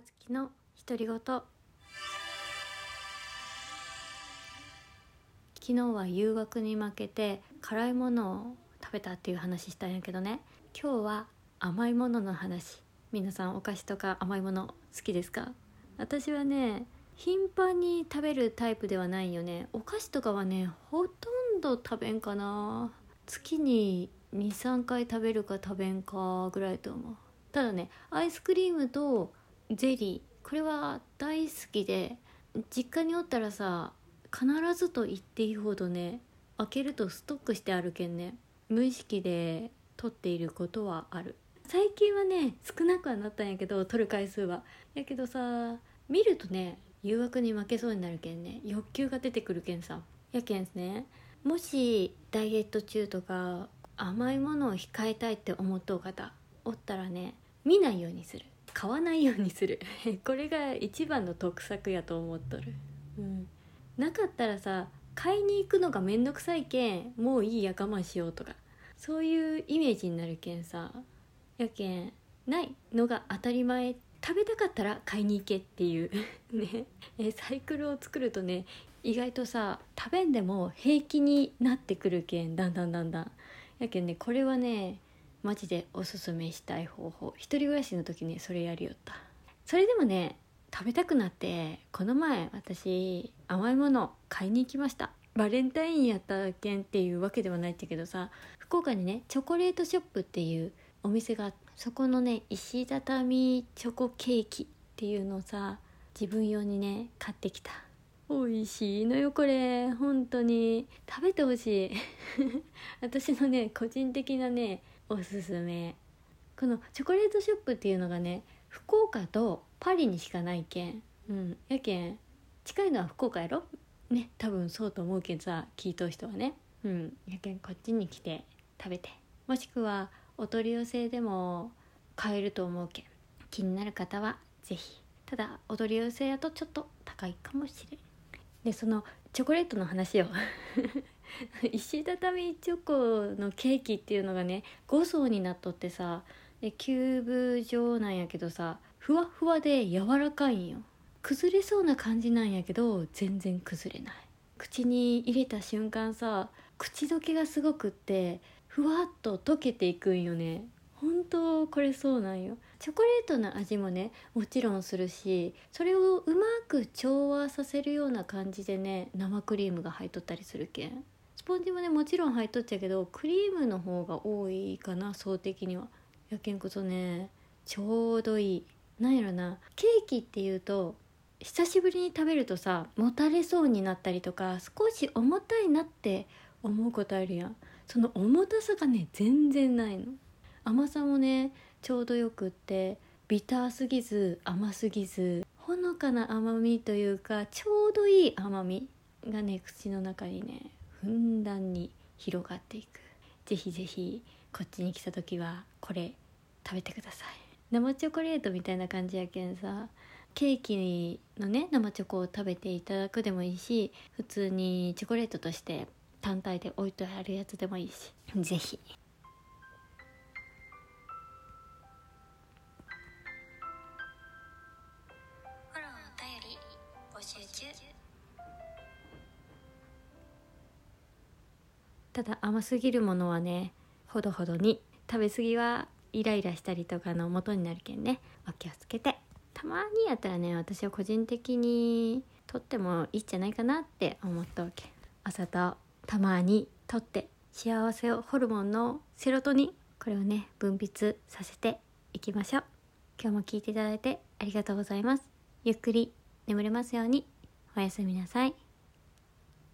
つきの独り言。昨日は誘惑に負けて辛いものを食べたっていう話したんやけどね。今日は甘いものの話。皆さんお菓子とか甘いもの好きですか？私はね頻繁に食べるタイプではないよね。お菓子とかはねほとんど食べんかな。月に23回食べるか食べんかぐらいと思う。ただねアイスクリームとゼリー。これは大好きで実家におったらさ必ずと言っていいほどね開けるとストックしてあるけんね無意識で取っていることはある。最近はね少なくはなったんやけど取る回数は。やけどさ見るとね誘惑に負けそうになるけんね欲求が出てくるけんさ。やけんすねもしダイエット中とか甘いものを控えたいって思っとう方おったらね見ないようにする。買わないようにする。これが一番の得策やと思っとる、うん、なかったらさ買いに行くのがめんどくさいけんもういいや我慢しようとか。そういうイメージになるけんさやけんないのが当たり前。食べたかったら買いに行けっていう。ね。えサイクルを作るとね意外とさ食べんでも平気になってくるけんだんだんだんだん。やけんねこれはねマジでおすすめしたい方法。一人暮らしの時にそれやりよった。それでもね食べたくなってこの前私甘いもの買いに行きました。バレンタインやったけんっていうわけではないんだけどさ福岡にねチョコレートショップっていうお店がそこのね石畳チョコケーキっていうのをさ自分用にね買ってきた。美味しい。のよこれ。本当に。食べてほしい。私のね個人的なねおすすめ。このチョコレートショップっていうのがね福岡とパリにしかないけん。うん。やけん近いのは福岡やろ？ね多分そうと思うけんさ聞いとう人はね。うん。やけんこっちに来て食べて。もしくはお取り寄せでも買えると思うけん。気になる方は是非ただお取り寄せやとちょっと高いかもしれん。でそのチョコレートの話を。石畳チョコのケーキっていうのがね5層になっとってさでキューブ状なんやけどさふわふわで柔らかいんよ。崩れそうな感じなんやけど全然崩れない。口に入れた瞬間さ口どけがすごくってふわっと溶けていくんよね。本当これそうなんよ。チョコレートの味もねもちろんするしそれをうまく調和させるような感じでね生クリームが入っとったりするけん。スポンジもねもちろん入っとっちゃうけどクリームの方が多いかな層的には。やけんこそねちょうどいい。なんやろなケーキっていうと久しぶりに食べるとさもたれそうになったりとか少し重たいなって思うことあるやん。その重たさがね全然ないの。甘さもねちょうどよくってビターすぎず甘すぎずほのかな甘みというかちょうどいい甘みがね口の中にねふんだんに広がっていく。ぜひぜひこっちに来た時はこれ食べてください。生チョコレートみたいな感じやけんさケーキのね生チョコを食べていただくでもいいし普通にチョコレートとして単体で置いてあるやつでもいいし。ぜひ。ただ甘すぎるものはねほどほどに食べ過ぎはイライラしたりとかの元になるけんね。お気をつけて。たまにやったらね私は個人的にとってもいいんじゃないかなって思ったわけ。朝とたまにとって幸せをホルモンのセロトニン。これをね分泌させていきましょう。今日も聞いていただいてありがとうございます。ゆっくり眠れますように。おやすみなさい。